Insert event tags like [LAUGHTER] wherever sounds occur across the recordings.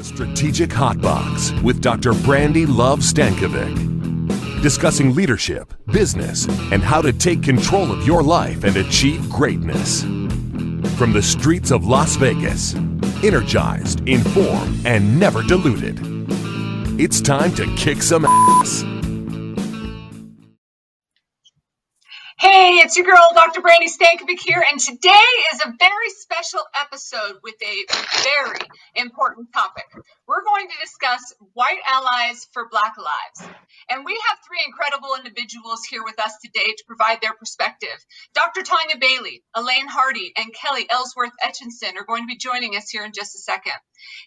The Strategic Hot Box with Dr. Brandi Love Stankovic. Discussing leadership, business, and how to take control of your life and achieve greatness. From the streets of Las Vegas, energized, informed, and never diluted. It's time to kick some ass. Hey, it's your girl, Dr. Brandi Stankovic here, and today is a very special episode with a very important topic. We're going to discuss white allies for Black lives. And we have three incredible individuals here with us today to provide their perspective. Dr. Tonya Bailey, Elaine Hardy, and Kelli Ellsworth Etchison are going to be joining us here in just a second.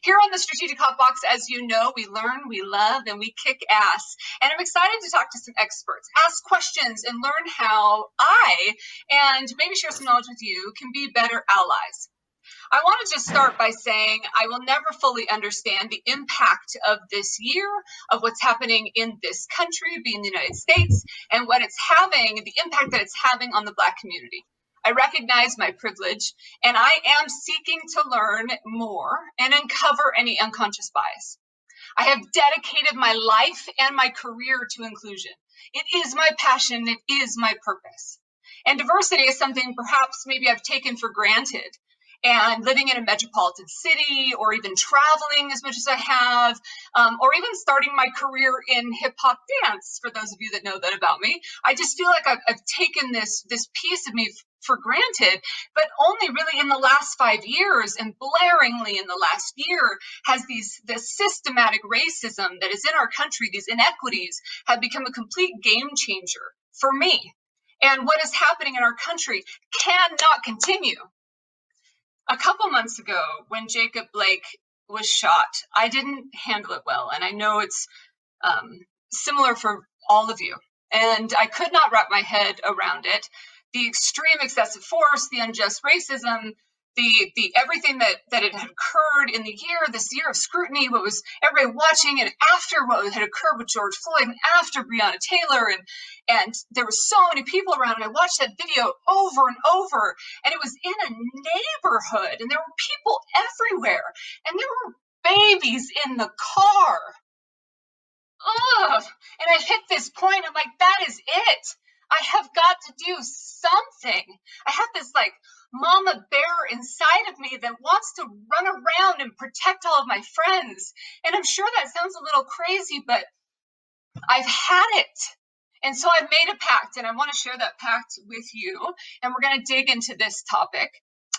Here on the Strategic Hot Box, as you know, we learn, we love, and we kick ass. And I'm excited to talk to some experts, ask questions, and learn how I, and maybe share some knowledge with you, can be better allies. I want to just start by saying I will never fully understand the impact of this year, of what's happening in this country, being the United States, and what it's having, the impact that it's having on the Black community. I recognize my privilege and I am seeking to learn more and uncover any unconscious bias. I have dedicated my life and my career to inclusion. It is my passion, it is my purpose. And diversity is something perhaps maybe I've taken for granted and living in a metropolitan city or even traveling as much as I have, um, or even starting my career in hip hop dance, for those of you that know that about me, I just feel like I've, I've taken this, this piece of me for granted, but only really in the last five years and blaringly in the last year has these this systematic racism that is in our country, these inequities have become a complete game changer for me. And what is happening in our country cannot continue a couple months ago when Jacob Blake was shot, I didn't handle it well. And I know it's um, similar for all of you. And I could not wrap my head around it. The extreme excessive force, the unjust racism, the the everything that that had occurred in the year, this year of scrutiny, what was everybody watching, and after what had occurred with George Floyd, and after Breonna Taylor, and and there were so many people around, and I watched that video over and over, and it was in a neighborhood, and there were people everywhere, and there were babies in the car. Ugh! And I hit this point. I'm like, that is it. I have got to do something. I have this like mama bear inside of me that wants to run around and protect all of my friends. And I'm sure that sounds a little crazy, but I've had it. And so I've made a pact, and I want to share that pact with you. And we're going to dig into this topic.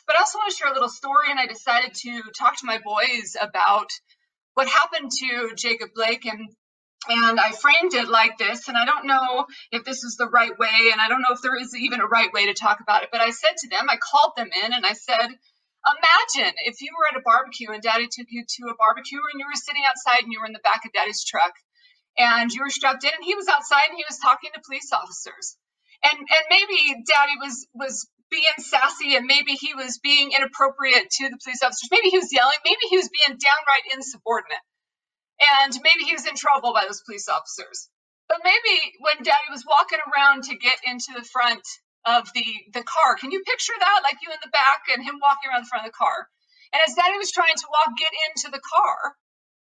But I also want to share a little story, and I decided to talk to my boys about what happened to Jacob Blake and and I framed it like this, and I don't know if this is the right way, and I don't know if there is even a right way to talk about it, but I said to them, I called them in and I said, Imagine if you were at a barbecue and daddy took you to a barbecue and you were sitting outside and you were in the back of daddy's truck and you were strapped in and he was outside and he was talking to police officers. And and maybe daddy was was being sassy and maybe he was being inappropriate to the police officers. Maybe he was yelling, maybe he was being downright insubordinate and maybe he was in trouble by those police officers. But maybe when Daddy was walking around to get into the front of the the car, can you picture that? Like you in the back and him walking around the front of the car. And as Daddy was trying to walk, get into the car,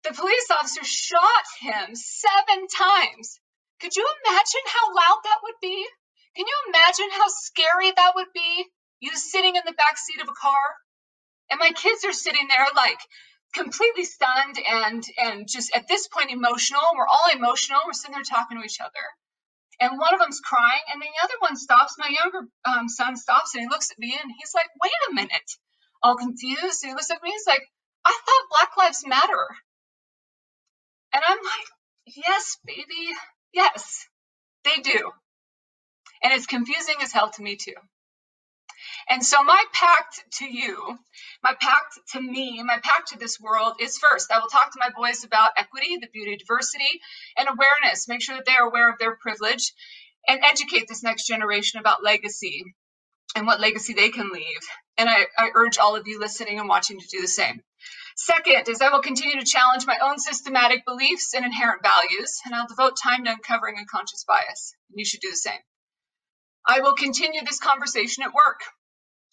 the police officer shot him seven times. Could you imagine how loud that would be? Can you imagine how scary that would be? You sitting in the back seat of a car, and my kids are sitting there like completely stunned and and just at this point emotional. We're all emotional. We're sitting there talking to each other. And one of them's crying, and the other one stops. My younger um, son stops and he looks at me and he's like, "Wait a minute!" All confused. He looks at me. He's like, "I thought Black Lives Matter." And I'm like, "Yes, baby. Yes, they do." And it's confusing as hell to me too. And so, my pact to you, my pact to me, my pact to this world is first, I will talk to my boys about equity, the beauty of diversity, and awareness. Make sure that they are aware of their privilege and educate this next generation about legacy and what legacy they can leave. And I, I urge all of you listening and watching to do the same. Second is I will continue to challenge my own systematic beliefs and inherent values, and I'll devote time to uncovering unconscious bias. And you should do the same. I will continue this conversation at work.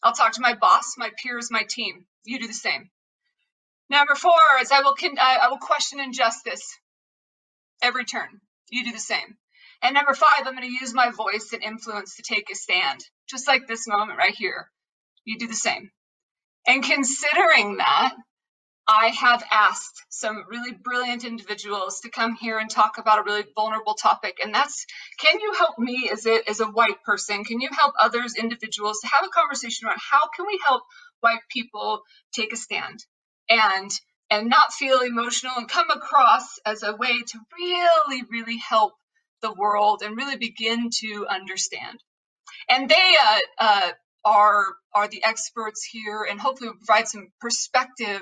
I'll talk to my boss, my peers, my team. You do the same. Number four is I will con- I will question injustice every turn. You do the same. And number five, I'm going to use my voice and influence to take a stand, just like this moment right here. You do the same. And considering that, I have asked some really brilliant individuals to come here and talk about a really vulnerable topic. And that's can you help me as a, as a white person? Can you help others, individuals, to have a conversation around how can we help white people take a stand and and not feel emotional and come across as a way to really, really help the world and really begin to understand. And they uh, uh, are are the experts here and hopefully provide some perspective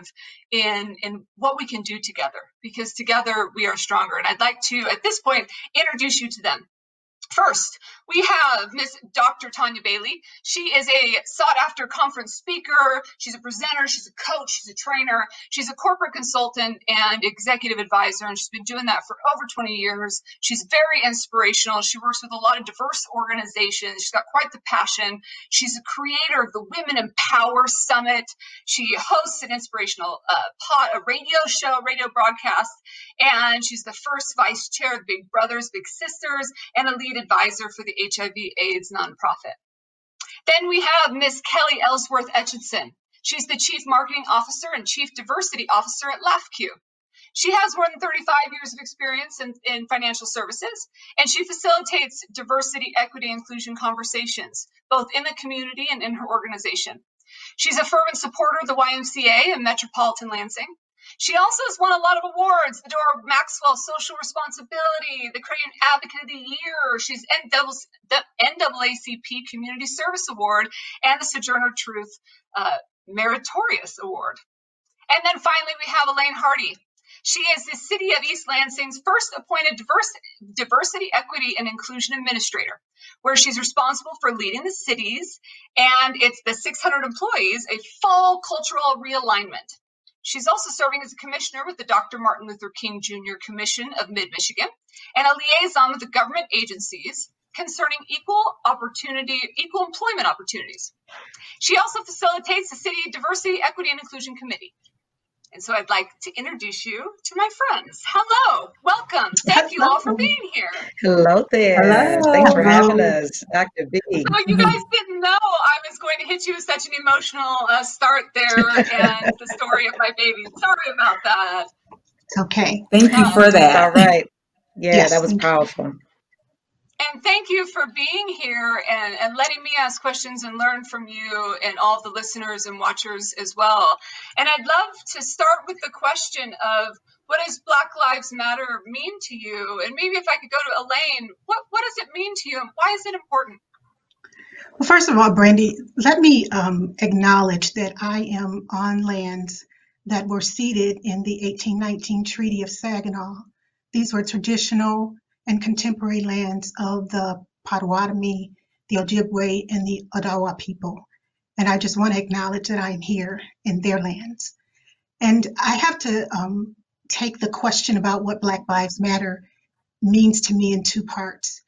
in in what we can do together because together we are stronger. And i'd like to at this point introduce you to them First, we have Miss Dr. Tonya Bailey. She is a sought after conference speaker. She's a presenter, she's a coach, she's a trainer, she's a corporate consultant and executive advisor, and she's been doing that for over 20 years. She's very inspirational. She works with a lot of diverse organizations. She's got quite the passion. She's a creator of the Women Empower Summit. She hosts an inspirational uh, pod, a radio show, radio broadcast, and she's the first vice chair of Big Brothers Big Sisters and a lead advisor for the HIV AIDS nonprofit. Then we have Miss Kelli Ellsworth Etchison. She's the Chief Marketing Officer and Chief Diversity Officer at LAFCU. She has more than 35 years of experience in, in, financial services, and she facilitates diversity, equity, inclusion conversations, both in the community and in her organization. She's a fervent supporter of the YMCA and Metropolitan Lansing, she also has won a lot of awards the Dora Maxwell Social Responsibility, the Korean Advocate of the Year. She's the NAACP Community Service Award and the Sojourner Truth uh, Meritorious Award. And then finally, we have Elaine Hardy. She is the City of East Lansing's first appointed diversity, equity, and inclusion administrator, where she's responsible for leading the cities and it's the 600 employees a full cultural realignment. She's also serving as a commissioner with the Dr. Martin Luther King Jr. Commission of Mid Michigan and a liaison with the government agencies concerning equal opportunity, equal employment opportunities. She also facilitates the City Diversity, Equity, and Inclusion Committee. And so I'd like to introduce you to my friends. Hello, welcome. Thank you all for being here. Hello there. Hello. Thanks for having us, Dr. B. So you guys didn't know I was going to hit you with such an emotional uh, start there and the story of my baby. Sorry about that. It's okay. Thank you for that. All right. [LAUGHS] Yeah, yes, that was powerful. And thank you for being here and, and letting me ask questions and learn from you and all the listeners and watchers as well. And I'd love to start with the question of what does Black Lives Matter mean to you? And maybe if I could go to Elaine, what, what does it mean to you and why is it important? Well, first of all, Brandi, let me um, acknowledge that I am on lands that were ceded in the 1819 Treaty of Saginaw. These were traditional and contemporary lands of the Potawatomi, the Ojibwe, and the Odawa people. And I just want to acknowledge that I am here in their lands. And I have to um, take the question about what Black Lives Matter means to me in two parts.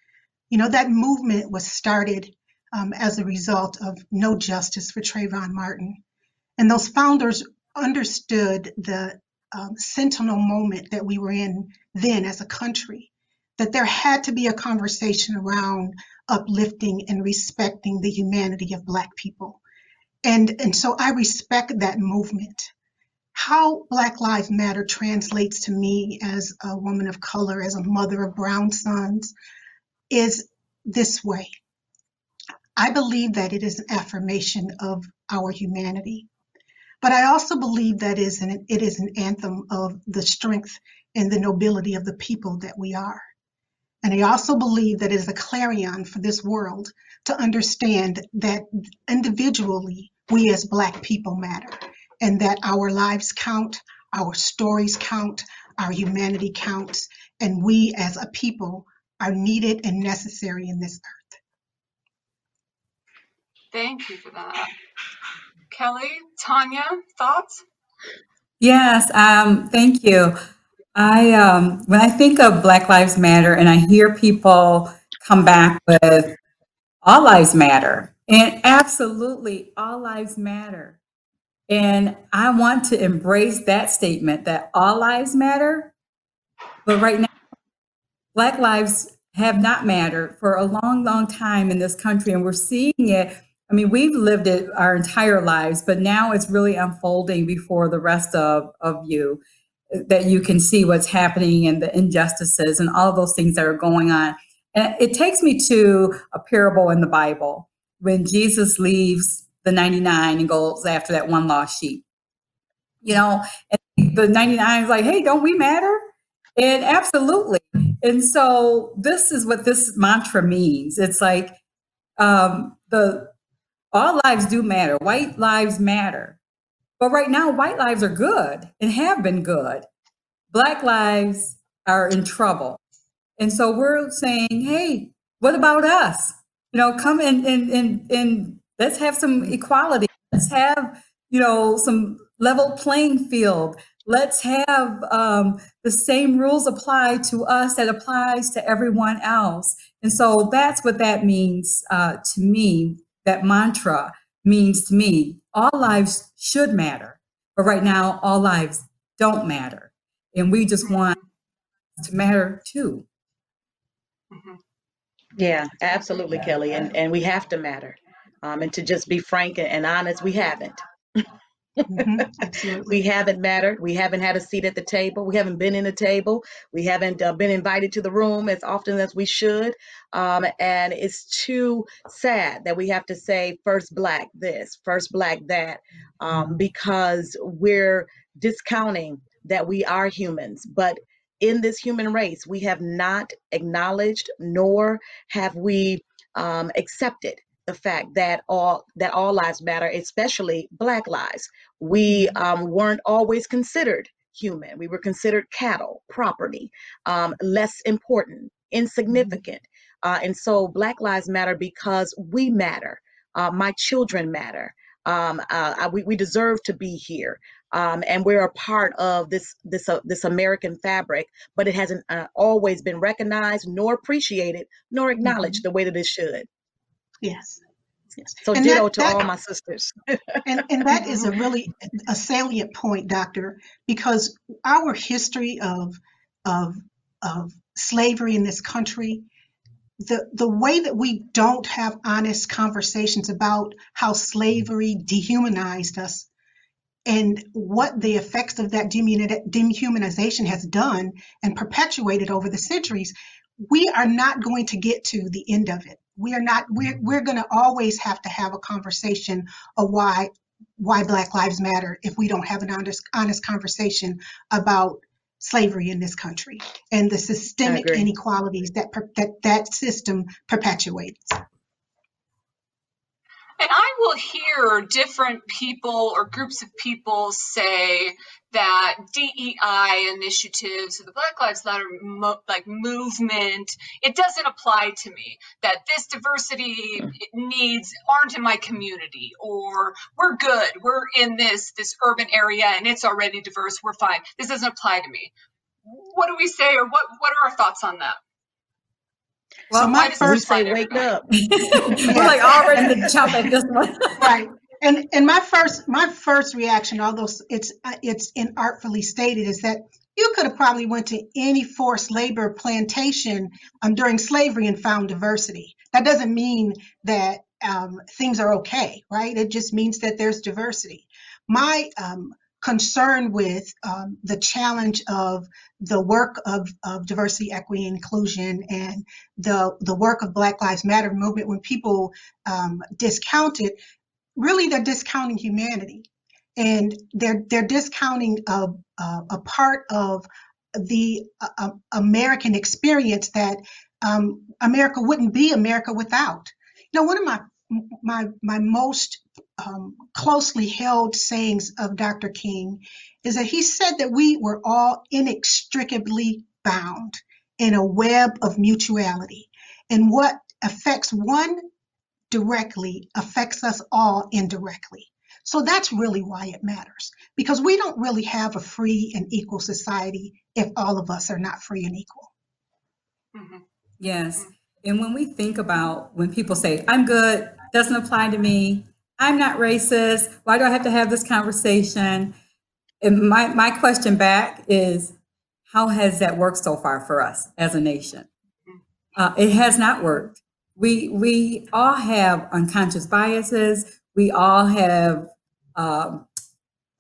You know, that movement was started um, as a result of no justice for Trayvon Martin. And those founders understood the um, sentinel moment that we were in then as a country that there had to be a conversation around uplifting and respecting the humanity of Black people. And, and so I respect that movement. How Black Lives Matter translates to me as a woman of color, as a mother of brown sons, is this way. I believe that it is an affirmation of our humanity. But I also believe that is an, it is an anthem of the strength and the nobility of the people that we are. And I also believe that it is a clarion for this world to understand that individually, we as Black people matter and that our lives count, our stories count, our humanity counts, and we as a people are needed and necessary in this earth. Thank you for that. Kelli, Tonya, thoughts? Yes, um, thank you. I um, when I think of Black Lives Matter and I hear people come back with all lives matter, and absolutely all lives matter. And I want to embrace that statement that all lives matter. But right now, Black lives have not mattered for a long, long time in this country. And we're seeing it. I mean, we've lived it our entire lives, but now it's really unfolding before the rest of, of you that you can see what's happening and the injustices and all those things that are going on. And it takes me to a parable in the Bible when Jesus leaves the 99 and goes after that one lost sheep. You know, the 99 is like, hey, don't we matter? And absolutely. And so this is what this mantra means. It's like um, the all lives do matter. White lives matter. But right now, white lives are good and have been good. Black lives are in trouble. And so we're saying, hey, what about us? You know, come and and and, and let's have some equality. Let's have, you know, some level playing field. Let's have um, the same rules apply to us that applies to everyone else. And so that's what that means uh, to me. That mantra means to me. All lives should matter, but right now, all lives don't matter, and we just want to matter too. Mm-hmm. Yeah, absolutely, yeah. Kelli. And and we have to matter. Um, and to just be frank and honest, we haven't. Mm-hmm. we haven't mattered. We haven't had a seat at the table. We haven't been in the table. We haven't uh, been invited to the room as often as we should. Um, and it's too sad that we have to say first black this, first black that, um, mm-hmm. because we're discounting that we are humans. But in this human race, we have not acknowledged nor have we um, accepted the fact that all that all lives matter, especially Black lives. We um, weren't always considered human. We were considered cattle, property, um, less important, insignificant. Uh, and so Black Lives Matter because we matter. Uh, my children matter. Um, uh, we, we deserve to be here um, and we're a part of this this uh, this American fabric, but it hasn't uh, always been recognized, nor appreciated, nor acknowledged mm-hmm. the way that it should. Yes. Yes. So and ditto that, to that, all my sisters. [LAUGHS] and and that is a [LAUGHS] really a salient point, Doctor, because our history of of of slavery in this country the the way that we don't have honest conversations about how slavery dehumanized us and what the effects of that dehumanization has done and perpetuated over the centuries, we are not going to get to the end of it. We are not. We're we're going to always have to have a conversation of why why Black Lives Matter if we don't have an honest honest conversation about slavery in this country and the systemic inequalities that that that system perpetuates. And I will hear different people or groups of people say that DEI initiatives or the Black Lives Matter mo- like movement, it doesn't apply to me. That this diversity needs aren't in my community, or we're good, we're in this this urban area and it's already diverse, we're fine. This doesn't apply to me. What do we say, or what what are our thoughts on that? Well, so my first say wake up. [LAUGHS] We're like already to [LAUGHS] jump at this one. right. And and my first my first reaction, although it's uh, it's inartfully stated, is that you could have probably went to any forced labor plantation um, during slavery and found diversity. That doesn't mean that um, things are okay, right? It just means that there's diversity. My um, concern with um, the challenge of the work of, of diversity, equity, and inclusion, and the the work of Black Lives Matter movement. When people um, discount it, really they're discounting humanity, and they're they're discounting a, a, a part of the uh, American experience that um, America wouldn't be America without. You know, one of my my my most um, closely held sayings of Dr. King is that he said that we were all inextricably bound in a web of mutuality, and what affects one directly affects us all indirectly. So that's really why it matters because we don't really have a free and equal society if all of us are not free and equal. Mm-hmm. Yes. And when we think about when people say, I'm good, doesn't apply to me, I'm not racist. Why do I have to have this conversation? And my, my question back is how has that worked so far for us as a nation? Uh, it has not worked. We, we all have unconscious biases. We all have, um,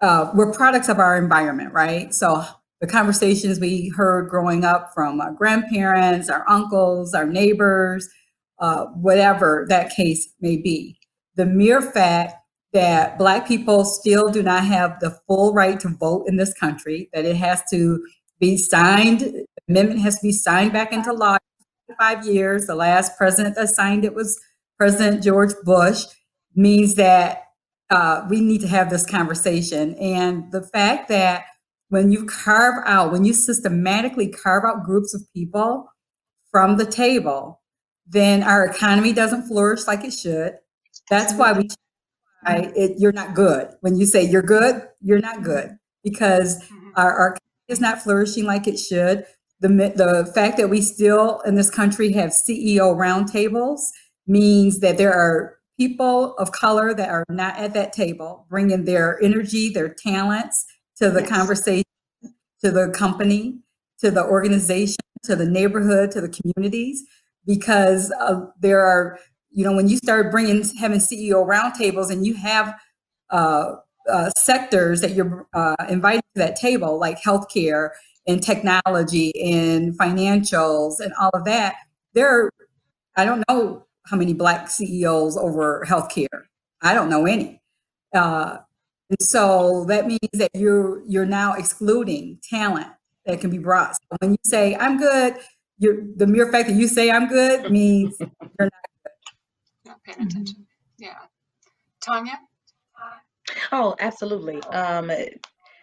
uh, we're products of our environment, right? So the conversations we heard growing up from our grandparents, our uncles, our neighbors, uh, whatever that case may be. The mere fact that Black people still do not have the full right to vote in this country, that it has to be signed, the amendment has to be signed back into law five years. The last president that signed it was President George Bush, means that uh, we need to have this conversation. And the fact that when you carve out, when you systematically carve out groups of people from the table, then our economy doesn't flourish like it should. That's why we, I, it, you're not good. When you say you're good, you're not good because mm-hmm. our, our economy is not flourishing like it should. The, the fact that we still in this country have CEO roundtables means that there are people of color that are not at that table, bringing their energy, their talents, to the yes. conversation, to the company, to the organization, to the neighborhood, to the communities, because there are, you know, when you start bringing, having CEO roundtables and you have uh, uh, sectors that you're uh, invited to that table, like healthcare and technology and financials and all of that, there are, I don't know how many black CEOs over healthcare. I don't know any. Uh, and so that means that you're you're now excluding talent that can be brought. So when you say I'm good, you're the mere fact that you say I'm good means [LAUGHS] you're not good. Not paying attention. Yeah. Tonya? Oh, absolutely. Um,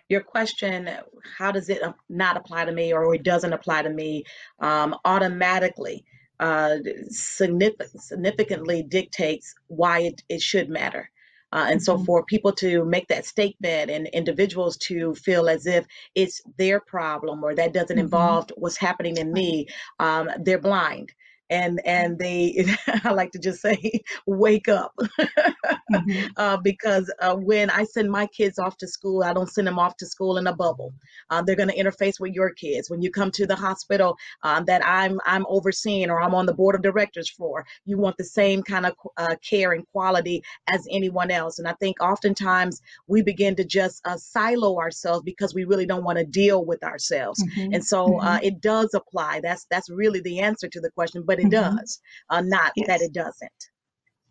your question, how does it not apply to me or it doesn't apply to me, um, automatically uh, significant, significantly dictates why it, it should matter. Uh, and so mm-hmm. for people to make that statement and individuals to feel as if it's their problem or that doesn't mm-hmm. involve what's happening in me, um, they're blind and and they [LAUGHS] i like to just say wake up. Mm-hmm. [LAUGHS] uh, because uh, when i send my kids off to school i don't send them off to school in a bubble. Uh, they're going to interface with your kids. When you come to the hospital um, that i'm i'm overseeing or i'm on the board of directors for you want the same kind of uh, care and quality as anyone else. And i think oftentimes we begin to just uh, silo ourselves because we really don't want to deal with ourselves. Mm-hmm. and so uh, mm-hmm. it does apply. That's that's really the answer to the question but it mm-hmm. does, uh, not yes. that it doesn't.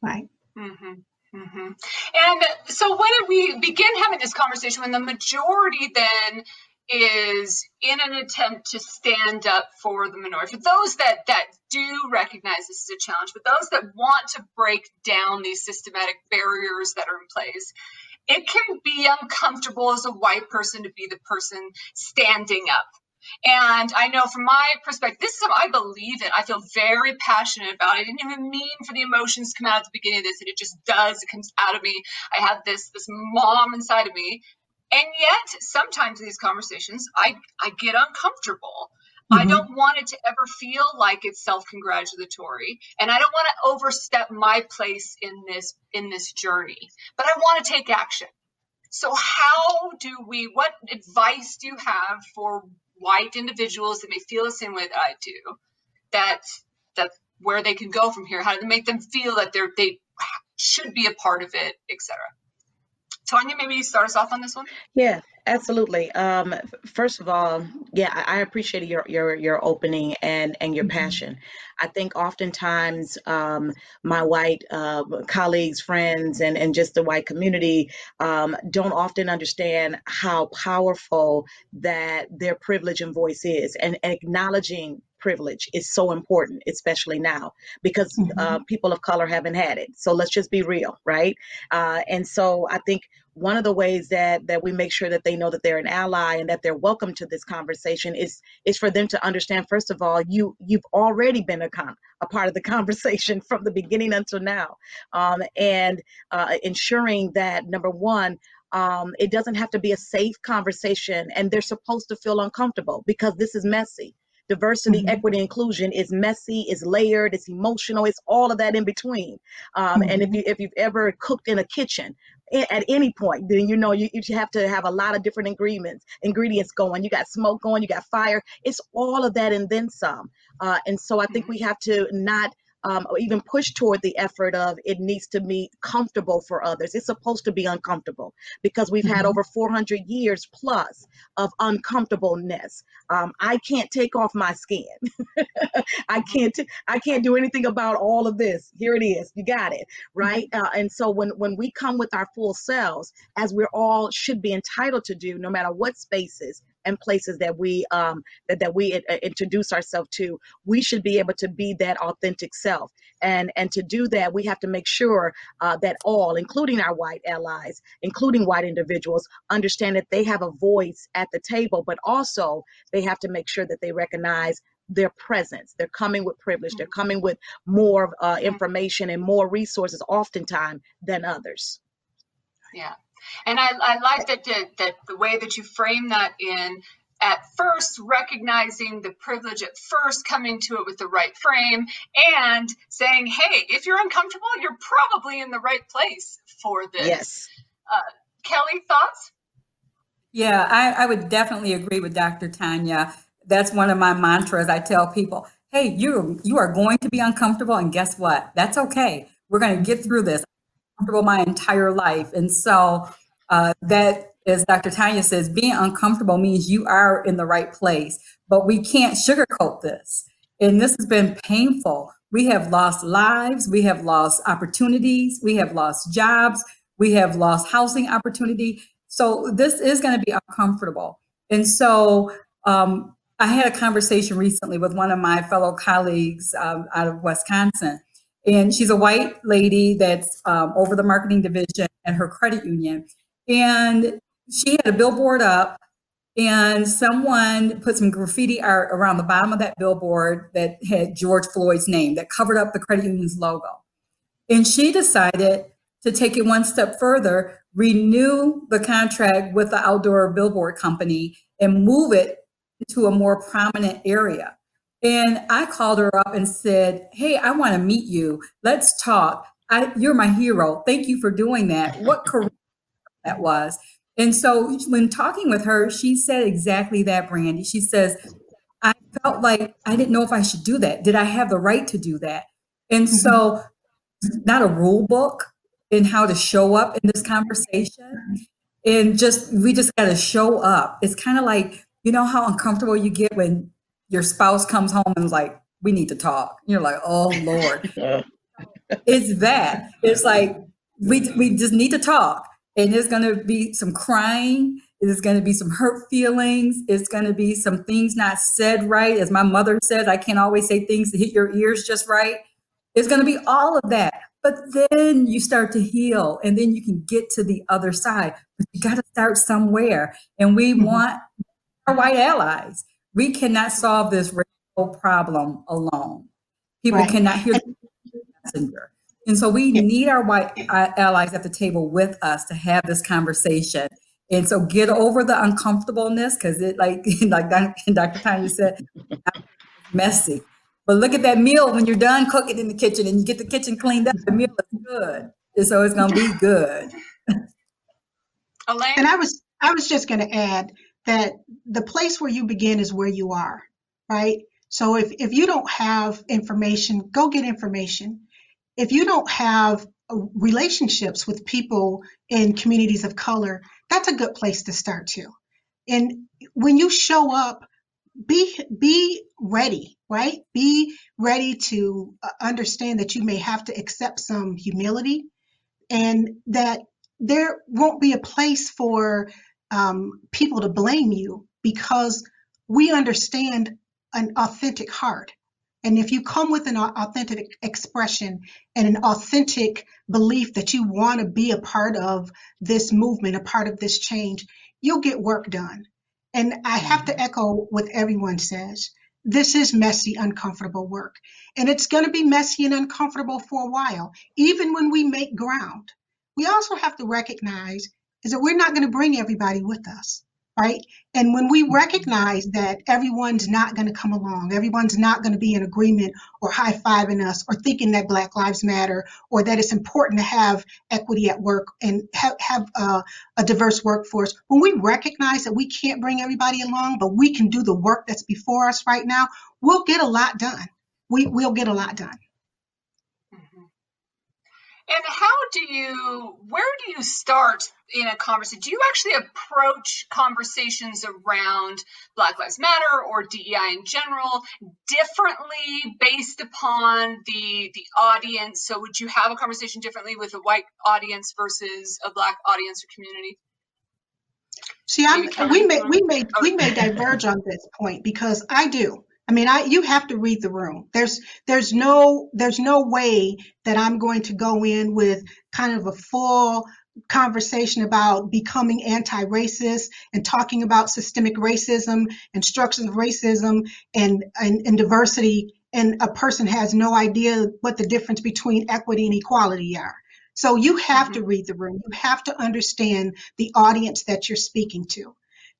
Right. Mm-hmm. Mm-hmm. And so when did we begin having this conversation, when the majority then is in an attempt to stand up for the minority, for those that that do recognize this is a challenge, but those that want to break down these systematic barriers that are in place, it can be uncomfortable as a white person to be the person standing up and I know from my perspective, this is something I believe in. I feel very passionate about it. I didn't even mean for the emotions to come out at the beginning of this, and it just does. It comes out of me. I have this this mom inside of me. And yet, sometimes in these conversations, I, I get uncomfortable. Mm-hmm. I don't want it to ever feel like it's self-congratulatory, and I don't want to overstep my place in this in this journey. But I want to take action. So, how do we? What advice do you have for white individuals that may feel the same way that I do, that that where they can go from here, how to make them feel that they're they should be a part of it, etc. Tonya, maybe you start us off on this one. Yeah, absolutely. Um, first of all, yeah, I, I appreciate your your your opening and and your mm-hmm. passion. I think oftentimes um, my white uh, colleagues, friends, and and just the white community um, don't often understand how powerful that their privilege and voice is, and, and acknowledging privilege is so important, especially now, because mm-hmm. uh, people of color haven't had it. So let's just be real, right? Uh, and so I think one of the ways that that we make sure that they know that they're an ally and that they're welcome to this conversation is is for them to understand first of all you you've already been a con- a part of the [LAUGHS] conversation from the beginning until now um, and uh, ensuring that number one um, it doesn't have to be a safe conversation and they're supposed to feel uncomfortable because this is messy Diversity, mm-hmm. equity, inclusion is messy, is layered, it's emotional, it's all of that in between. Um, mm-hmm. And if mm-hmm. you if you've ever cooked in a kitchen, at any point, then you know you, you have to have a lot of different ingredients ingredients going. You got smoke going, you got fire. It's all of that and then some. Uh, and so I think mm-hmm. we have to not um, or even push toward the effort of it needs to be comfortable for others. It's supposed to be uncomfortable because we've mm-hmm. had over 400 years plus of uncomfortableness. Um, I can't take off my skin. [LAUGHS] I can't. T- I can't do anything about all of this. Here it is. You got it right. Mm-hmm. Uh, and so when when we come with our full selves, as we're all should be entitled to do, no matter what spaces and places that we um, that, that we uh, introduce ourselves to we should be able to be that authentic self and and to do that we have to make sure uh, that all including our white allies including white individuals understand that they have a voice at the table but also they have to make sure that they recognize their presence. They're coming with privilege. They're coming with more uh, information and more resources, oftentimes, than others. Yeah. And I, I like that, that, that the way that you frame that in at first recognizing the privilege at first coming to it with the right frame and saying hey if you're uncomfortable you're probably in the right place for this. Yes. Uh, kelli thoughts? Yeah I, I would definitely agree with dr tonya. That's one of my mantras i tell people. Hey you you are going to be uncomfortable and guess what? That's okay. We're going to get through this comfortable my entire life. And so uh, that, as Dr. Tonya says, being uncomfortable means you are in the right place, but we can't sugarcoat this. And this has been painful. We have lost lives, we have lost opportunities, we have lost jobs, we have lost housing opportunity. So this is going to be uncomfortable. And so um, I had a conversation recently with one of my fellow colleagues um, out of Wisconsin, and she's a white lady that's um, over the marketing division at her credit union. And she had a billboard up, and someone put some graffiti art around the bottom of that billboard that had George Floyd's name that covered up the credit union's logo. And she decided to take it one step further, renew the contract with the outdoor billboard company, and move it to a more prominent area. And I called her up and said, Hey, I want to meet you. Let's talk. I, you're my hero. Thank you for doing that. What [LAUGHS] career that was. And so when talking with her, she said exactly that, Brandi. She says, I felt like I didn't know if I should do that. Did I have the right to do that? And mm-hmm. so, not a rule book in how to show up in this conversation. And just, we just got to show up. It's kind of like, you know, how uncomfortable you get when your spouse comes home and is like, we need to talk. You're like, oh Lord. [LAUGHS] it's that. It's like we we just need to talk. And there's gonna be some crying, there's gonna be some hurt feelings, it's gonna be some things not said right. As my mother says, I can't always say things to hit your ears just right. It's gonna be all of that. But then you start to heal and then you can get to the other side. But you gotta start somewhere. And we mm-hmm. want our white allies we cannot solve this racial problem alone. People right. cannot hear the messenger. And so we need our white uh, allies at the table with us to have this conversation. And so get over the uncomfortableness because it, like, [LAUGHS] like Dr. [LAUGHS] Tonya said, [LAUGHS] messy. But look at that meal when you're done cooking in the kitchen and you get the kitchen cleaned up, the meal is good. And so it's going to be good. Elaine? And I was I was just going to add that the place where you begin is where you are, right? So if, if you don't have information, go get information. If you don't have uh, relationships with people in communities of color, that's a good place to start too. And when you show up, be be ready, right? Be ready to uh, understand that you may have to accept some humility and that there won't be a place for um, people to blame you because we understand an authentic heart. And if you come with an authentic expression and an authentic belief that you want to be a part of this movement, a part of this change, you'll get work done. And I have to echo what everyone says. This is messy, uncomfortable work. And it's going to be messy and uncomfortable for a while, even when we make ground. We also have to recognize is that we're not going to bring everybody with us. right? And when we recognize that everyone's not going to come along, everyone's not going to be in agreement or high fiving us or thinking that Black Lives Matter or that it's important to have equity at work and have, have uh, a diverse workforce, when we recognize that we can't bring everybody along, but we can do the work that's before us right now, we'll get a lot done. We, we'll get a lot done. And how do you, where do you start in a conversation? Do you actually approach conversations around Black Lives Matter or DEI in general differently based upon the the audience? So would you have a conversation differently with a white audience versus a black audience or community? See, I'm, we may we may we may diverge on this point because I do. I mean, I you have to read the room. There's there's no there's no way that I'm going to go in with kind of a full conversation about becoming anti-racist and talking about systemic racism and structures of racism and, and, and diversity and a person has no idea what the difference between equity and equality are. So you have mm-hmm. to read the room. You have to understand the audience that you're speaking to.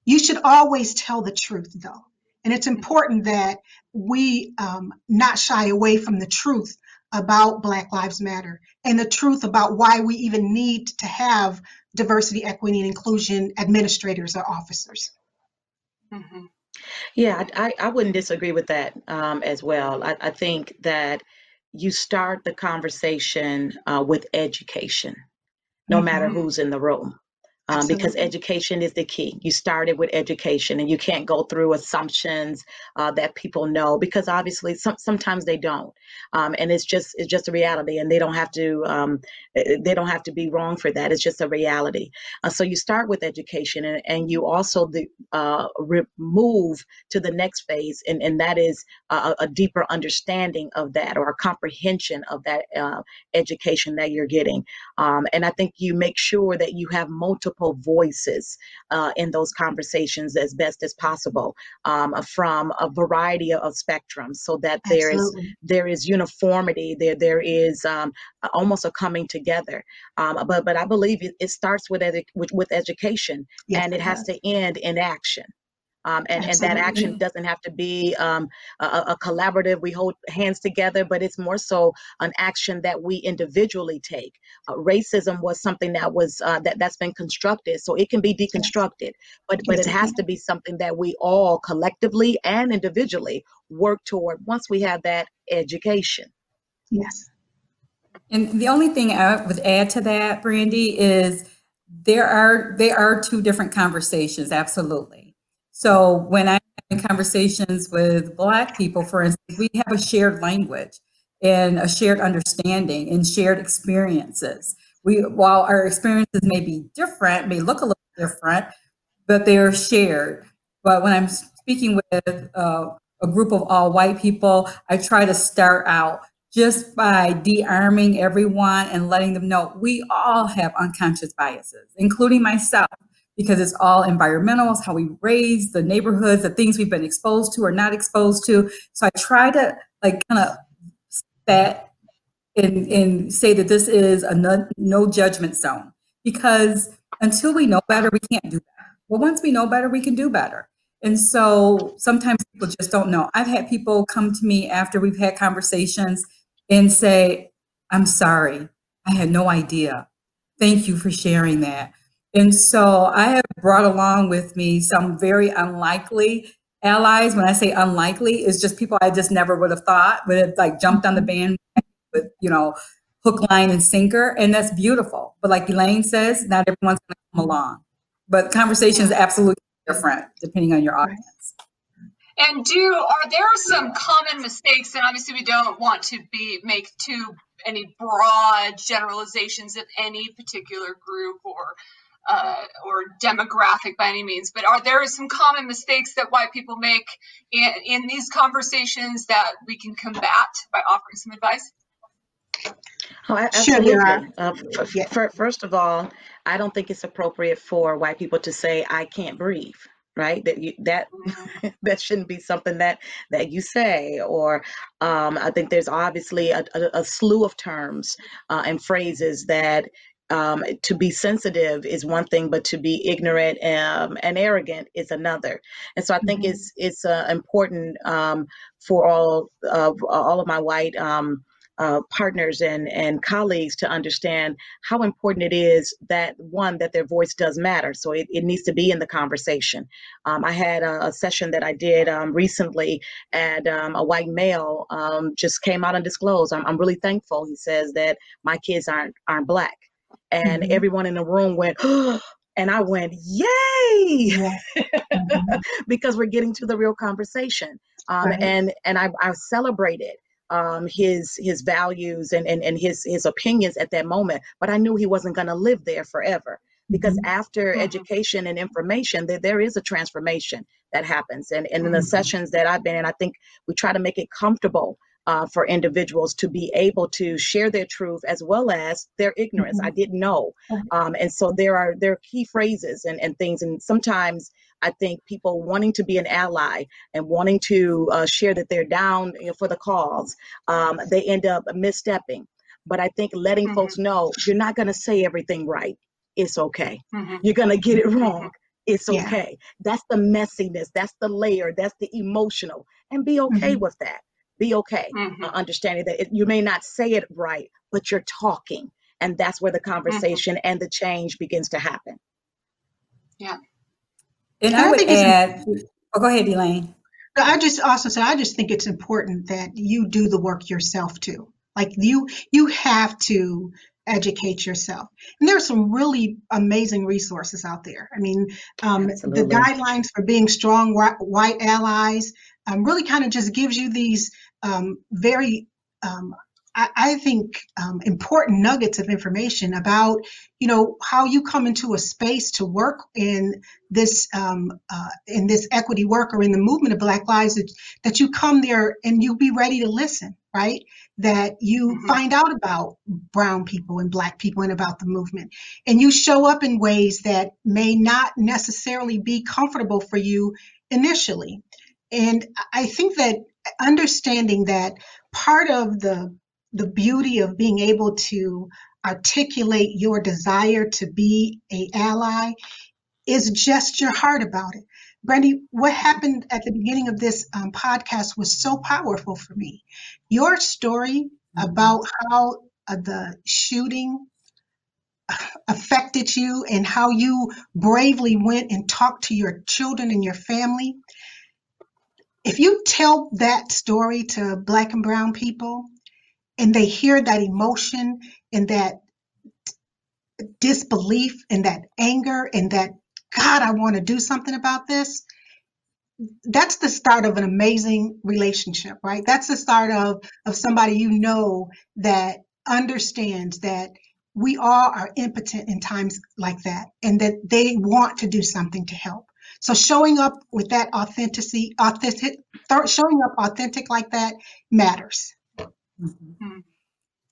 You should always tell the truth though. And it's important that we um, not shy away from the truth about Black Lives Matter and the truth about why we even need to have diversity, equity, and inclusion administrators or officers. Mm-hmm. Yeah, I, I wouldn't disagree with that um, as well. I, I, think that you start the conversation uh, with education, no mm-hmm. matter who's in the room um, because education is the key. You started with education, and you can't go through assumptions uh, that people know because obviously some, sometimes they don't, um, and it's just it's just a reality, and they don't have to um, eh, eh, they don't have to be wrong for that. It's just a reality. Uh, so you start with education, and, and you also the, uh, move to the next phase, and, and that is a, a deeper understanding of that or a comprehension of that uh, education that you're getting. Um, and I think you make sure that you have multiple multiple voices uh, in those conversations as best as possible um, from a variety of spectrums so that there is there is uniformity there there is um, almost a coming together um, but but I believe it, it starts with, edu- with, with education yes, and it has to end in action um, and, and that action doesn't have to be um, a, a, collaborative, we hold hands together, but it's more so an action that we individually take. Uh, racism was something that was uh, that, that's been constructed, so it can be deconstructed, but, but it has to be something that we all collectively and individually work toward once we have that education. Yes. And the only thing I would add to that, Brandi, is there are there are two different conversations, absolutely so when I'm conversations with Black people, for instance, we have a shared language and a shared understanding and shared experiences. We, while our experiences may be different, may look a little different, but they are shared. But when I'm speaking with uh, a group of all white people, I try to start out just by de-arming everyone and letting them know we all have unconscious biases, including myself because it's all environmental, it's how we raise the neighborhoods, the things we've been exposed to or not exposed to. So I try to like kind of that and, and say that this is a no, no judgment zone because until we know better, we can't do better. Well, once we know better, we can do better. And so sometimes people just don't know. I've had people come to me after we've had conversations and say, I'm sorry, I had no idea. Thank you for sharing that. And so I have brought along with me some very unlikely allies. When I say unlikely, it's just people I just never would have thought would have like jumped on the mm-hmm. band with, you know, hook, line, and sinker. And that's beautiful. But like Elaine says, not everyone's going to come along. But conversation is absolutely different depending on your audience. And do are there some common mistakes? And obviously, we don't want to be make too any broad generalizations of any particular group or uh, or demographic by any means, but are there some common mistakes that white people make in, in these conversations that we can combat by offering some advice? Oh, absolutely. Sure, uh, for, first of all, I don't think it's appropriate for white people to say, "I can't breathe." Right? That you, that mm-hmm. [LAUGHS] that shouldn't be something that that you say. Or um, I think there's obviously a, a, a slew of terms uh, and phrases that um, to be sensitive is one thing, but to be ignorant um, and arrogant is another. And so I think mm-hmm. it's it's uh, important um, for all of all of my white um, uh, partners and, and colleagues to understand how important it is that one that their voice does matter. So it, it needs to be in the conversation. Um, i had a, a, session that i did um, recently and um, a white male um, just came out and disclosed I'm, I'm really thankful. He says that my kids aren't aren't black and mm-hmm. everyone in the room went and i went yay mm-hmm. [LAUGHS] because we're getting to the real conversation um, right. and and I, I celebrated um, his his values and, and and his his opinions at that moment but i knew he wasn't going to live there forever because mm-hmm. after mm-hmm. education and information there, there is a transformation that happens and, and in the mm-hmm. sessions that i've been in i think we try to make it comfortable uh, for individuals to be able to share their truth as well as their ignorance. Mm-hmm. I didn't know, um, and so there are there are key phrases and, and things, and sometimes I think people wanting to be an ally and wanting to uh, share that they're down you know, for the cause, um, they end up misstepping. But I think letting mm-hmm. folks know you're not going to say everything right. It's okay. Mm-hmm. You're going to get it wrong. It's okay. Yeah. That's the messiness. That's the layer. That's the emotional. And be okay mm-hmm. with that. Be okay. Mm-hmm. Uh, understanding that it, you may not say it right, but you're talking. And that's where the mm-hmm. conversation and the change begins to happen. Yeah. And I, I would add, oh, go ahead, Elaine. I just also say I just think it's important that you do the work yourself too. Like you, you have to educate yourself. And there's some really amazing resources out there. I mean, um, the guidelines for being strong white allies um, really kind of just gives you these very um, I, I think um, important nuggets of information about you know how you come into a space to work in this um, uh, in this equity work or in the movement of Black Lives that, that you come there and you be ready to listen right? That you mm-hmm. find out about brown people and black people and about the movement. And you show up in ways that may not necessarily be comfortable for you initially. And i think that understanding that part of the the beauty of being able to articulate your desire to be a ally is just your heart about it. Brandi, what happened at the beginning of this um, podcast was so powerful for me. Your story mm-hmm. about how uh, the shooting affected you and how you bravely went and talked to your children and your family. If you tell that story to Black and Brown people, and they hear that emotion and that disbelief and that anger and that God, I want to do something about this. That's the start of an amazing relationship, right? That's the start of of somebody you know that understands that we all are impotent in times like that and that they want to do something to help. So showing up with that authenticity, authentic, showing up authentic like that matters. Mm-hmm. Hmm.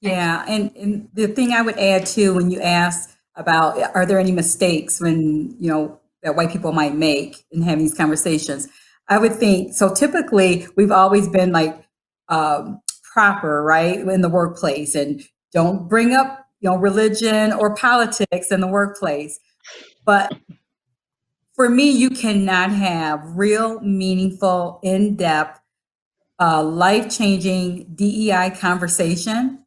Yeah, and, and the thing I would add too, when you ask about are there any mistakes when you know that white people might make in having these conversations, I would think so. Typically, we've always been like um, proper, right, in the workplace, and don't bring up you know religion or politics in the workplace. But for me, you cannot have real, meaningful, in depth a life changing DEI conversation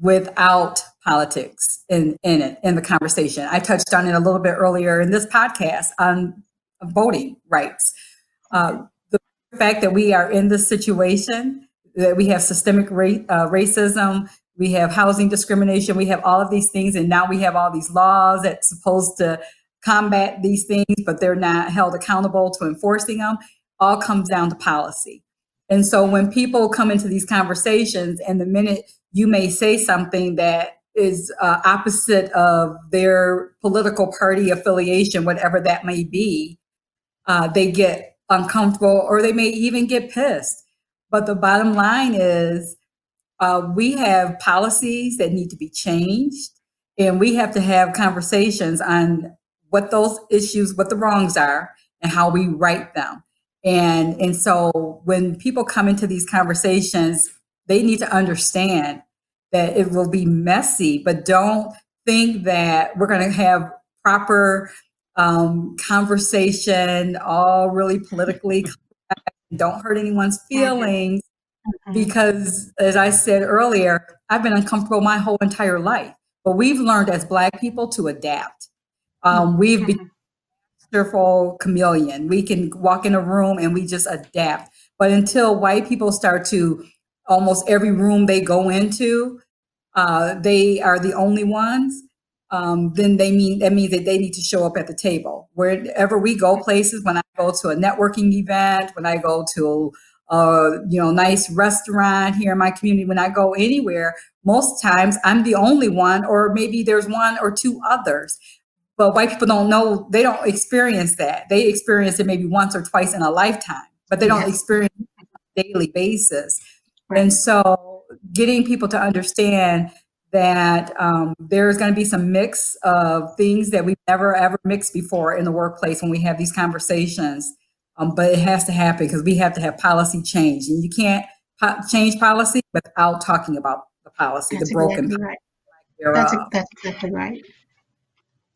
without politics in, in it, in the conversation. I touched on it a little bit earlier in this podcast on voting rights. Uh, the fact that we are in this situation, that we have systemic ra- uh, racism, we have housing discrimination, we have all of these things, and now we have all these laws that's supposed to combat these things, but they're not held accountable to enforcing them, all comes down to policy. And so when people come into these conversations, and the minute you may say something that is uh, opposite of their political party affiliation, whatever that may be, uh, they get uncomfortable or they may even get pissed. But the bottom line is uh, we have policies that need to be changed, and we have to have conversations on what those issues, what the wrongs are, and how we right them. And, and so when people come into these conversations, they need to understand that it will be messy, but don't think that we're going to have proper um, conversation, all really politically, [LAUGHS] don't hurt anyone's [LAUGHS] feelings. Mm-hmm. Because, as I said earlier, I've been uncomfortable my whole entire life. But we've learned as Black people to adapt. Um, we've been mm-hmm. wonderful chameleon. We can walk in a room and we just adapt. But until white people start to almost every room they go into, uh, they are the only ones um, then they mean that means that they need to show up at the table. Wherever we go places, when I go to a networking event, when I go to a you know nice restaurant here in my community, when I go anywhere, most times I'm the only one, or maybe there's one or two others. But white people don't know, they don't experience that. They experience it maybe once or twice in a lifetime, but they don't yes. experience it on a daily basis. Right. And so getting people to understand that um, there's going to be some mix of things that we've never ever mixed before in the workplace when we have these conversations. Um, but it has to happen because we have to have policy change, and you can't po- change policy without talking about the policy, that's the broken. Exactly right. That's, a, that's exactly right.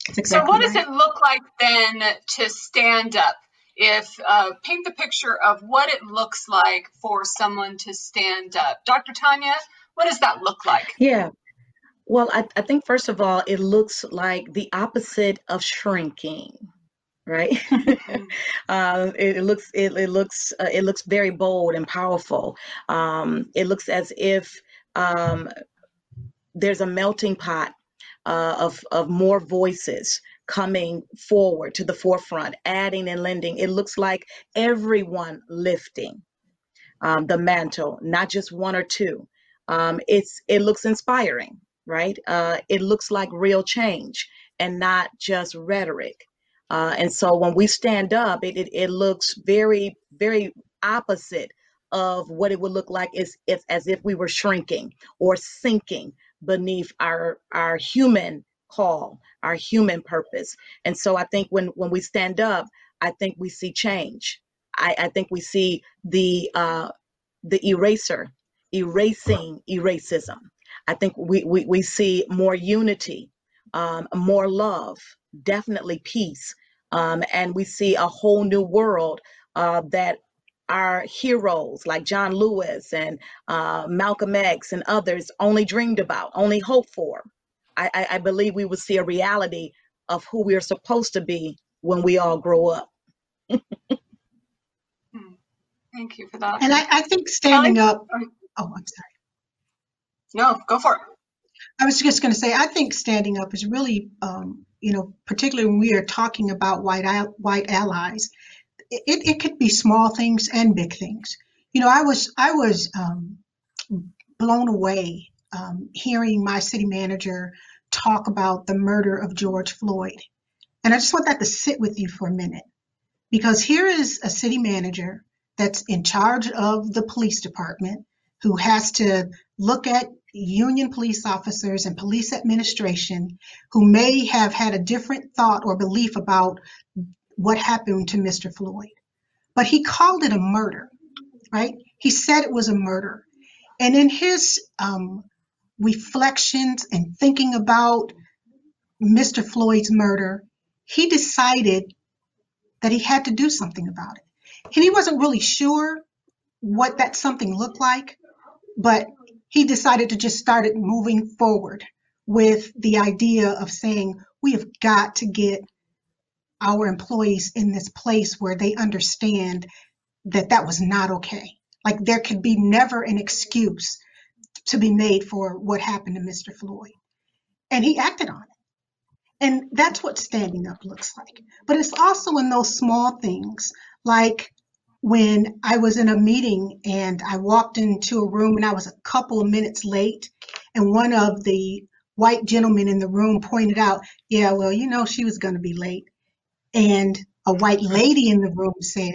Exactly so, what does it look like then to stand up? If uh, paint the picture of what it looks like for someone to stand up, Dr. Tonya, what does that look like? Yeah, well, I, I think first of all, it looks like the opposite of shrinking, right? Uh, [LAUGHS] it, it, looks it, it looks uh, it looks very bold and powerful. Um, it looks as if um, there's a melting pot uh, of of more voices coming forward to the forefront, adding and lending. It looks like everyone lifting um, the mantle, not just one or two. Um, it's it looks inspiring right? Uh, it looks like real change and not just rhetoric. Uh, and so when we stand up, it, it, it, looks very, very opposite of what it would look like is if, as if we were shrinking or sinking beneath our, our human call, our human purpose. And so I think when, when we stand up, I think we see change. I, I think we see the, uh, the eraser, erasing eracism. I think we, we, we see more unity, um, more love, definitely peace. Um, and we see a whole new world uh, that our heroes like John Lewis and uh, Malcolm X and others only dreamed about, only hoped for. I, I, I believe we will see a reality of who we are supposed to be when we all grow up. Hmm. Thank you for that. And I, I think standing up. Oh, I'm sorry. No, go for it. I was just going to say, I think standing up is really, um, you know, particularly when we are talking about white white allies, it, it could be small things and big things. You know, I was I was um, blown away um, hearing my city manager talk about the murder of George Floyd, and I just want that to sit with you for a minute, because here is a city manager that's in charge of the police department who has to look at union police officers and police administration who may have had a different thought or belief about what happened to Mr. Floyd. But he called it a murder, right? He said it was a murder. And in his um, reflections and thinking about Mr. Floyd's murder, he decided that he had to do something about it. And he wasn't really sure what that something looked like, but he decided to just start it moving forward with the idea of saying we have got to get our employees in this place where they understand that that was not okay. Like there could be never an excuse to be made for what happened to Mr. Floyd. And he acted on it. And that's what standing up looks like. But it's also in those small things like when I was in a meeting and I walked into a room and I was a couple of minutes late, and one of the white gentlemen in the room pointed out, Yeah, well, you know, she was going to be late. And a white lady in the room said,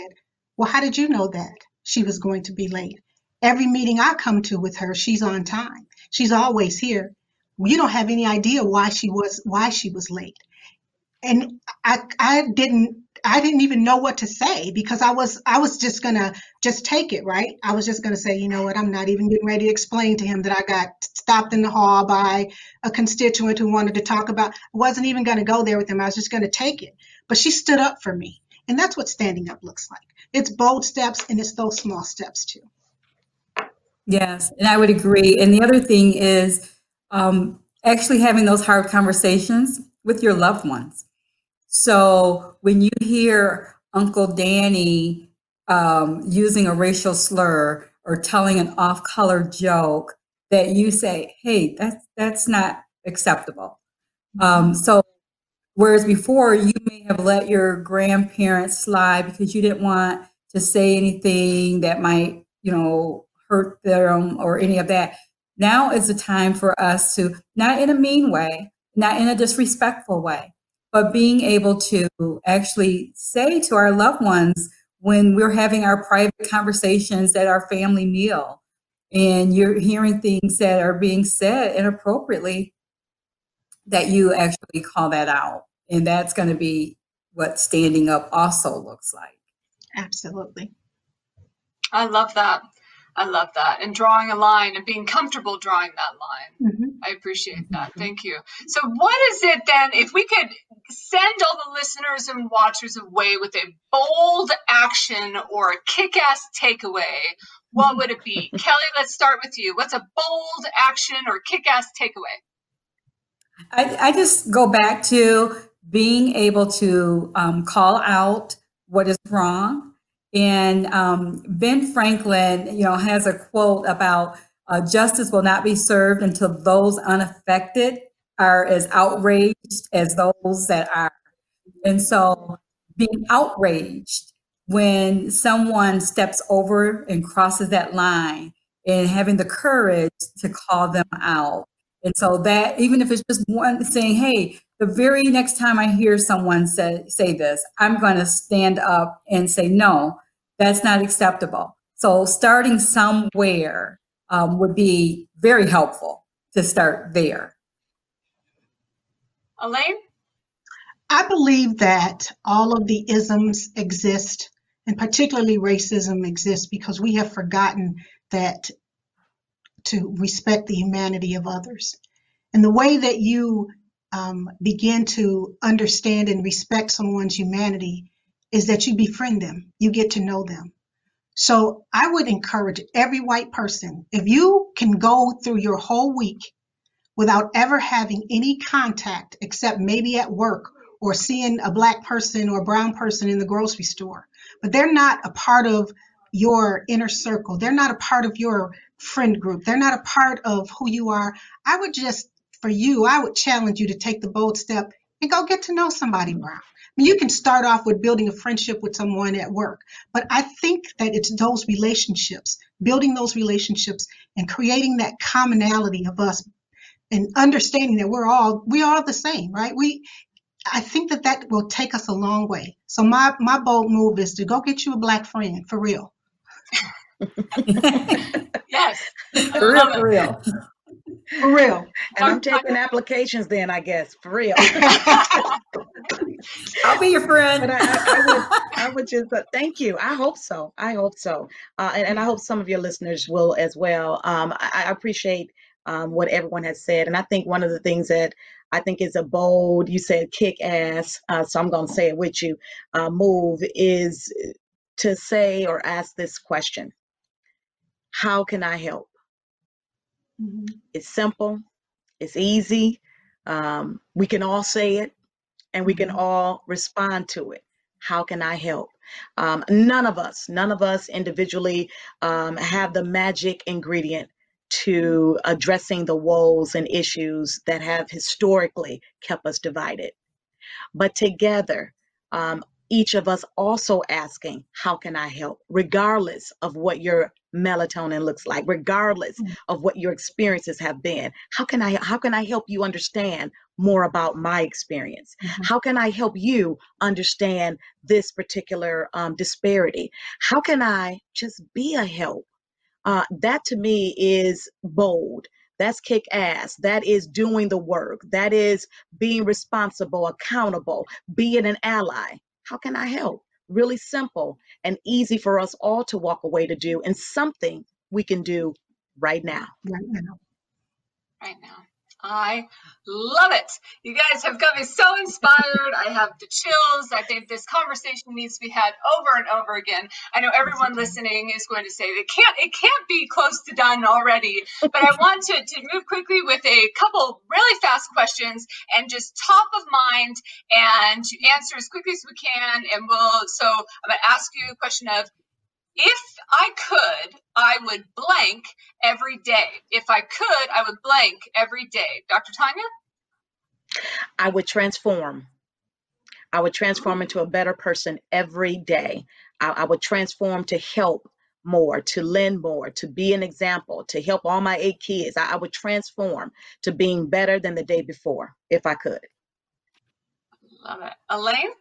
Well, how did you know that she was going to be late? Every meeting I come to with her, she's on time. She's always here. You don't have any idea why she was why she was late. And I I didn't I didn't even know what to say because I was I was just gonna just take it, right? I was just gonna say, you know what, I'm not even getting ready to explain to him that I got stopped in the hall by a constituent who wanted to talk about. I wasn't even gonna go there with him. I was just gonna take it. But she stood up for me. And that's what standing up looks like. It's bold steps and it's those small steps too. Yes, and I would agree. And the other thing is um, actually having those hard conversations with your loved ones. So when you hear Uncle Danny um, using a racial slur or telling an off-color joke, that you say, "Hey, that's that's not acceptable." Um, so whereas before you may have let your grandparents slide because you didn't want to say anything that might, you know, hurt them or any of that. Now is the time for us to, not in a mean way, not in a disrespectful way, but being able to actually say to our loved ones when we're having our private conversations at our family meal and you're hearing things that are being said inappropriately, that you actually call that out. And that's going to be what standing up also looks like. Absolutely. I love that. I love that. And drawing a line and being comfortable drawing that line. Mm-hmm. I appreciate that. Mm-hmm. Thank you. So, what is it then, if we could send all the listeners and watchers away with a bold action or a kick ass takeaway, what would it be? [LAUGHS] Kelli, let's start with you. What's a bold action or kick ass takeaway? I, I, just go back to being able to um, call out what is wrong and um, Ben Franklin, you know, has a quote about uh, justice will not be served until those unaffected are as outraged as those that are. And so being outraged when someone steps over and crosses that line and having the courage to call them out. And so that even if it's just one saying, hey, the very next time I hear someone say, say this, I'm going to stand up and say, no, that's not acceptable. So starting somewhere um, would be very helpful to start there. Elaine? I believe that all of the isms exist, and particularly racism exists because we have forgotten that to respect the humanity of others. And the way that you um, begin to understand and respect someone's humanity is that you befriend them, you get to know them. So I would encourage every white person, if you can go through your whole week without ever having any contact except maybe at work or seeing a black person or a brown person in the grocery store, but they're not a part of your inner circle. They're not a part of your friend group. They're not a part of who you are. I would just for you, I would challenge you to take the bold step and go get to know somebody brown. I mean, you can start off with building a friendship with someone at work, but I think that it's those relationships, building those relationships and creating that commonality of us and understanding that we're all we are the same, right? We I think that that will take us a long way. So my my bold move is to go get you a black friend for real. [LAUGHS] yes. For real, for real. For real. And I'm taking applications then, I guess, for real. [LAUGHS] I'll be your friend. But I, I, I would, I would just uh, thank you. I hope so. I hope so. Uh, and, and I hope some of your listeners will as well. Um, I, I appreciate um, what everyone has said. And I think one of the things that I think is a bold, you said kick ass, uh, so I'm going to say it with you, uh, move is to say or ask this question How can I help? Mm-hmm. It's simple, it's easy. Um, we can all say it and we can mm-hmm. all respond to it. How can I help? Um, none of us, none of us individually um, have the magic ingredient to addressing the woes and issues that have historically kept us divided. But together, um, each of us also asking, How can I help? regardless of what your melatonin looks like regardless mm. of what your experiences have been how can i how can i help you understand more about my experience mm-hmm. how can i help you understand this particular um, disparity how can i just be a help uh, that to me is bold that's kick ass. That is doing the work. That is being responsible, accountable, being an ally. How can I help? Really simple and easy for us all to walk away to do, and something we can do right now. Right now. Right now. I love it. You guys have got me so inspired. I have the chills. I think this conversation needs to be had over and over again. I know everyone listening is going to say it can't it can't be close to done already. But I want to, to move quickly with a couple really fast questions and just top of mind and answer as quickly as we can. And we'll so I'm gonna ask you a question of if I could, I would blank every day. If I could, I would blank every day. Dr. Tonya? I would transform. I would transform into a better person every day. I, I, would transform to help more, to lend more, to be an example, to help all my eight kids. I, I would transform to being better than the day before if I could. Love it. Elaine?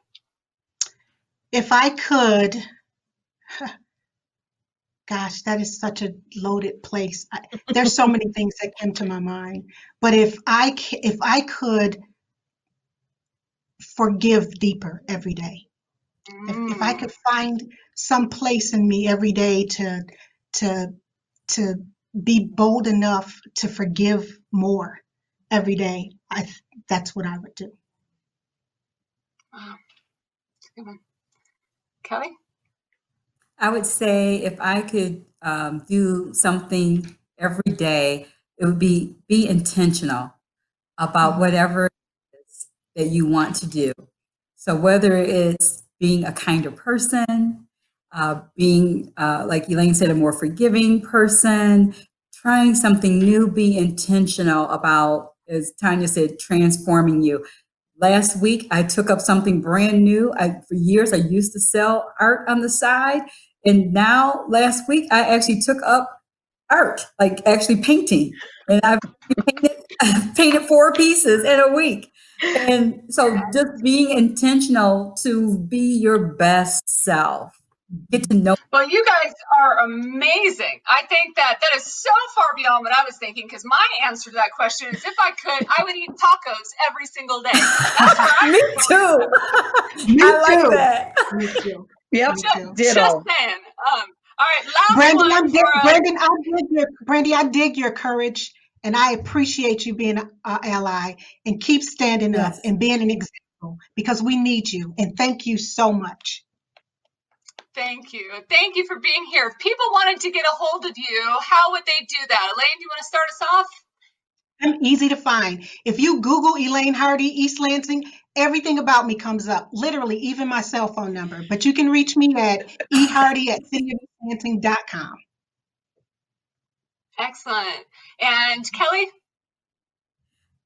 If I could, [LAUGHS] Gosh, that is such a loaded place. I, there's so many things that came to my mind. But if I if I could forgive deeper every day, mm. if, if I could find some place in me every day to to to be bold enough to forgive more every day, I that's what I would do. Wow. Kelli? I would say if I could um, do something every day, it would be be intentional about mm-hmm. whatever it is that you want to do. So whether it's being a kinder person, uh, being uh, like Elaine said, a more forgiving person, trying something new, be intentional about, as Tonya said, transforming you. Last week, I took up something brand new. I, for years, I used to sell art on the side, and now, last week, I actually took up art, like actually painting, and I've painted, [LAUGHS] painted four pieces in a week. And so, just being intentional to be your best self, get to know. Well, you guys are amazing. I think that that is so far beyond what I was thinking. Because my answer to that question is, if I could, I would eat tacos every single day. [LAUGHS] Me too. [LAUGHS] Me I too. like that. Me too. Yep. Just, just saying. Um, all right, last Brandon, one. dig, for, Brandon, I dig your Brandi, I dig your courage, and I appreciate you being an ally and keep standing yes. up and being an example because we need you. And thank you so much. Thank you. Thank you for being here. If people wanted to get a hold of you, how would they do that? Elaine, do you want to start us off? I'm easy to find. If you Google Elaine Hardy East Lansing, everything about me comes up, literally, even my cell phone number. But you can reach me at ehardy at cityoflansing.com. Excellent. And Kelli?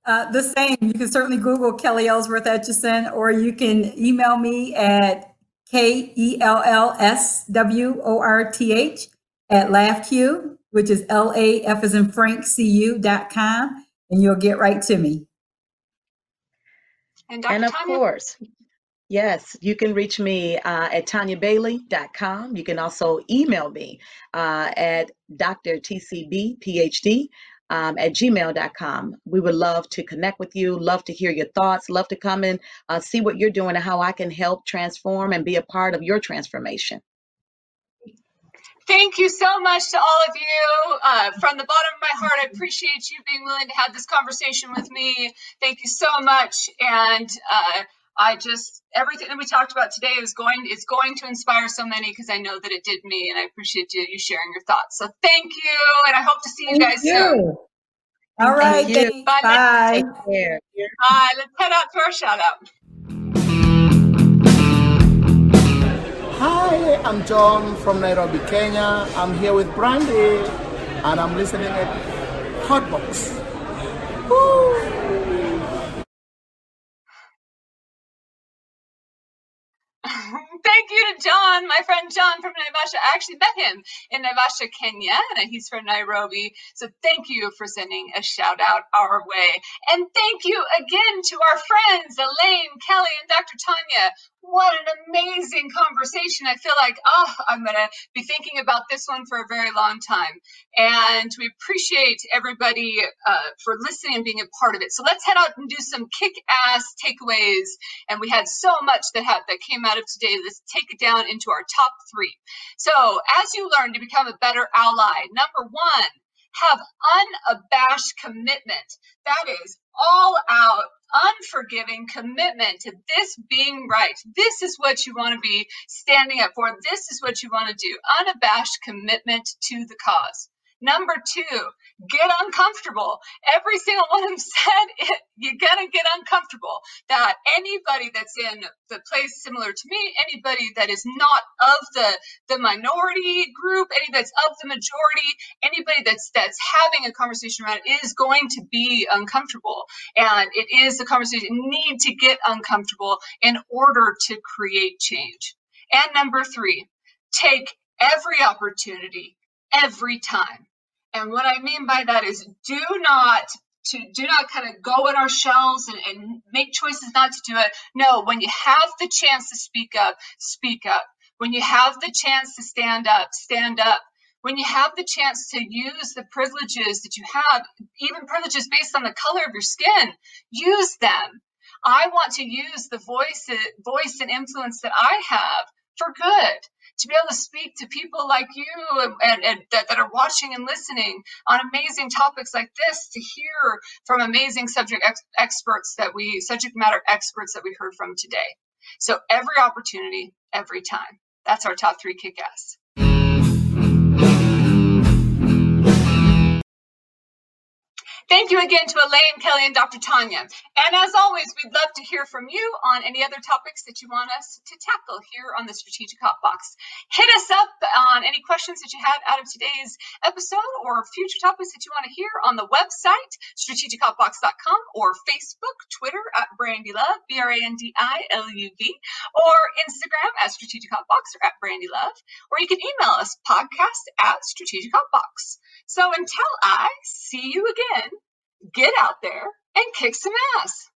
Uh, the same. You can certainly Google Kelli Ellsworth Etchison, or you can email me at K E L L S W O R T H at LAFCU, which is L A F as in Frank C U dot com, and you'll get right to me. And, and of Tonya? course, yes, you can reach me uh, at tonyabailey.com. You can also email me uh, at drtcbphd um, at gmail.com. We would love to connect with you, love to hear your thoughts, love to come and uh, see what you're doing and how I can help transform and be a part of your transformation. Thank you so much to all of you. Uh, from the bottom of my heart, I appreciate you being willing to have this conversation with me. Thank you so much. And uh, I just everything that we talked about today is going is going to inspire so many because I know that it did me, and I appreciate you, you sharing your thoughts. So thank you, and I hope to see you thank guys you. soon. All right, Bye. Bye. Bye. Let's head out to our shout out. Hi, I'm John from Nairobi, Kenya. I'm here with Brandi and I'm listening at Hotbox. [LAUGHS] Thank you to John, my friend John from Naivasha. I actually met him in Naivasha, Kenya, and he's from Nairobi. So thank you for sending a shout out our way. And thank you again to our friends, Elaine, Kelli, and Dr. Tonya. What an amazing conversation. I feel like, oh, I'm going to be thinking about this one for a very long time. And we appreciate everybody uh, for listening and being a part of it. So let's head out and do some kick ass takeaways. And we had so much that, that came out of today. Let's take it down into our top three. So, as you learn to become a better ally, number one, have unabashed commitment. That is all out unforgiving commitment to this being right. This is what you want to be standing up for. This is what you want to do. Unabashed commitment to the cause. Number two, get uncomfortable. Every single one of them [LAUGHS] said it, you're gonna get uncomfortable. That anybody that's in the place similar to me, anybody that is not of the the minority group, any that's of the majority, anybody that's that's having a conversation around it is going to be uncomfortable. And it is the conversation you need to get uncomfortable in order to create change. And number three, take every opportunity every time and what I mean by that is do not to do not kind of go in our shells and, and make choices not to do it. No, when you have the chance to speak up, speak up. When you have the chance to stand up, stand up. When you have the chance to use the privileges that you have, even privileges based on the color of your skin, use them. I want to use the voice, voice and influence that I have for good to be able to speak to people like you and, and, that, that, are watching and listening on amazing topics like this, to hear from amazing subject ex- experts that we, subject matter experts that we heard from today. So every opportunity, every time. That's our top three kick ass. Thank you again to Elaine, Kelli, and Dr. Tonya. And as always, we'd love to hear from you on any other topics that you want us to tackle here on the Strategic Hot Box. Hit us up on any questions that you have out of today's episode or future topics that you want to hear on the website, strategichotbox.com, or Facebook, Twitter at Brandi Luv, B R A N D I L U V, or Instagram at Strategic Hot Box or at Brandi Luv, or you can email us podcast at Strategic Hot Box. So until I see you again, get out there and kick some ass.